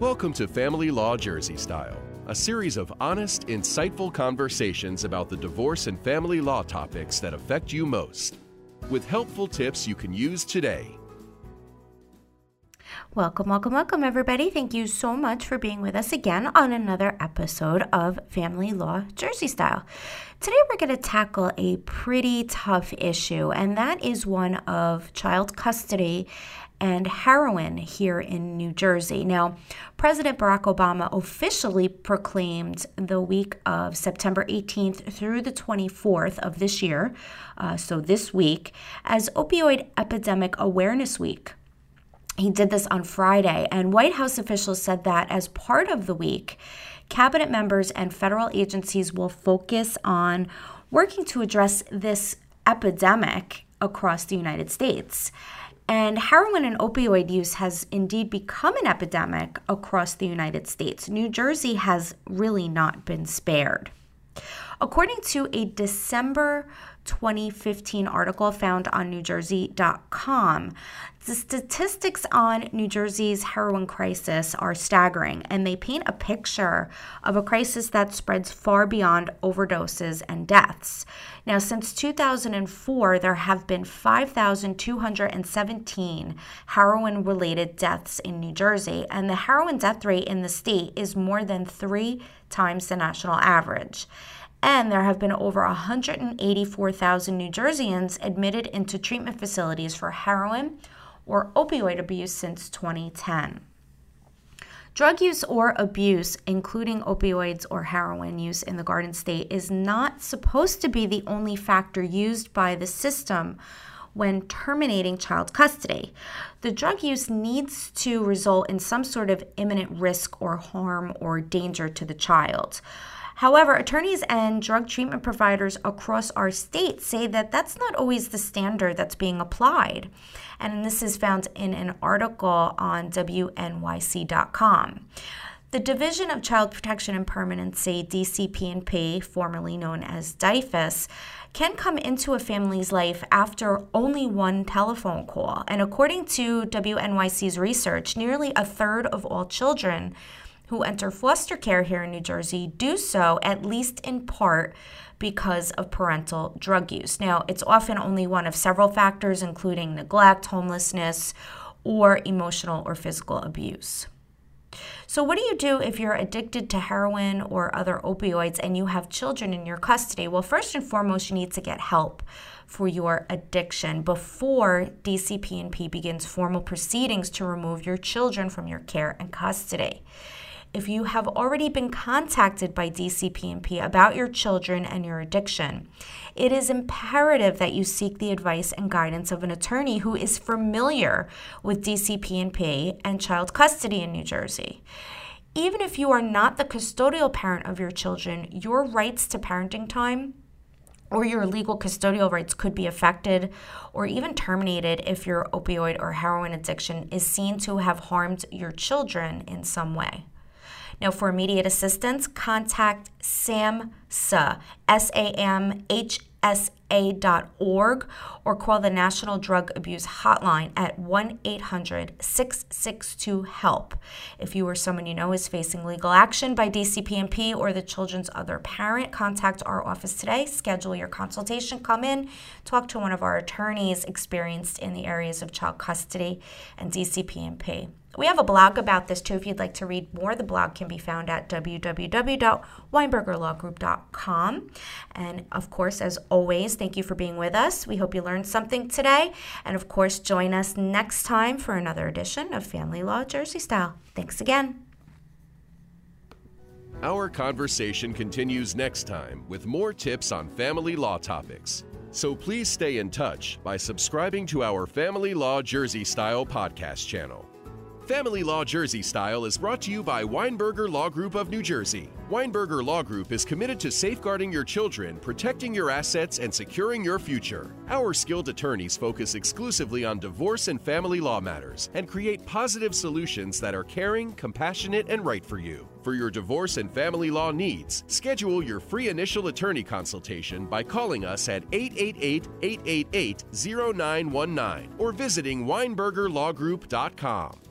Welcome to Family Law Jersey Style, a series of honest, insightful conversations about the divorce and family law topics that affect you most, with helpful tips you can use today. Welcome, welcome, welcome, everybody. Thank you so much for being with us again on another episode of Family Law Jersey Style. Today, we're going to tackle a pretty tough issue, and that is one of child custody and heroin here in New Jersey. Now, President Barack Obama officially proclaimed the week of September 18th through the 24th of this year, uh, so this week, as Opioid Epidemic Awareness Week. He did this on Friday, and White House officials said that as part of the week, cabinet members and federal agencies will focus on working to address this epidemic across the United States. And heroin and opioid use has indeed become an epidemic across the United States. New Jersey has really not been spared. According to a December 2015 article found on NewJersey.com, the statistics on New Jersey's heroin crisis are staggering, and they paint a picture of a crisis that spreads far beyond overdoses and deaths. Now, since 2004, there have been 5,217 heroin related deaths in New Jersey, and the heroin death rate in the state is more than three times the national average. And there have been over 184,000 New Jerseyans admitted into treatment facilities for heroin or opioid abuse since 2010. Drug use or abuse, including opioids or heroin use in the Garden State, is not supposed to be the only factor used by the system when terminating child custody. The drug use needs to result in some sort of imminent risk or harm or danger to the child. However, attorneys and drug treatment providers across our state say that that's not always the standard that's being applied. And this is found in an article on WNYC.com. The Division of Child Protection and Permanency, DCP&P, formerly known as DYFS, can come into a family's life after only one telephone call. And according to WNYC's research, nearly a third of all children who enter foster care here in New Jersey do so at least in part because of parental drug use. Now, it's often only one of several factors, including neglect, homelessness, or emotional or physical abuse. So, what do you do if you're addicted to heroin or other opioids and you have children in your custody? Well, first and foremost, you need to get help for your addiction before DCP&P begins formal proceedings to remove your children from your care and custody. If you have already been contacted by DCP&P about your children and your addiction, it is imperative that you seek the advice and guidance of an attorney who is familiar with DCP&P and child custody in New Jersey. Even if you are not the custodial parent of your children, your rights to parenting time or your legal custodial rights could be affected or even terminated if your opioid or heroin addiction is seen to have harmed your children in some way. Now, for immediate assistance, contact SAMHSA, S A M H S A.org, or call the National Drug Abuse Hotline at 1 800 662 HELP. If you or someone you know is facing legal action by DCP&P or the children's other parent, contact our office today. Schedule your consultation. Come in, talk to one of our attorneys experienced in the areas of child custody and DCP&P. We have a blog about this too. If you'd like to read more, the blog can be found at www.weinbergerlawgroup.com. And of course, as always, thank you for being with us. We hope you learned something today. And of course, join us next time for another edition of Family Law Jersey Style. Thanks again. Our conversation continues next time with more tips on family law topics. So please stay in touch by subscribing to our Family Law Jersey Style podcast channel. Family Law Jersey Style is brought to you by Weinberger Law Group of New Jersey. Weinberger Law Group is committed to safeguarding your children, protecting your assets, and securing your future. Our skilled attorneys focus exclusively on divorce and family law matters and create positive solutions that are caring, compassionate, and right for you. For your divorce and family law needs, schedule your free initial attorney consultation by calling us at 888 888 0919 or visiting WeinbergerLawGroup.com.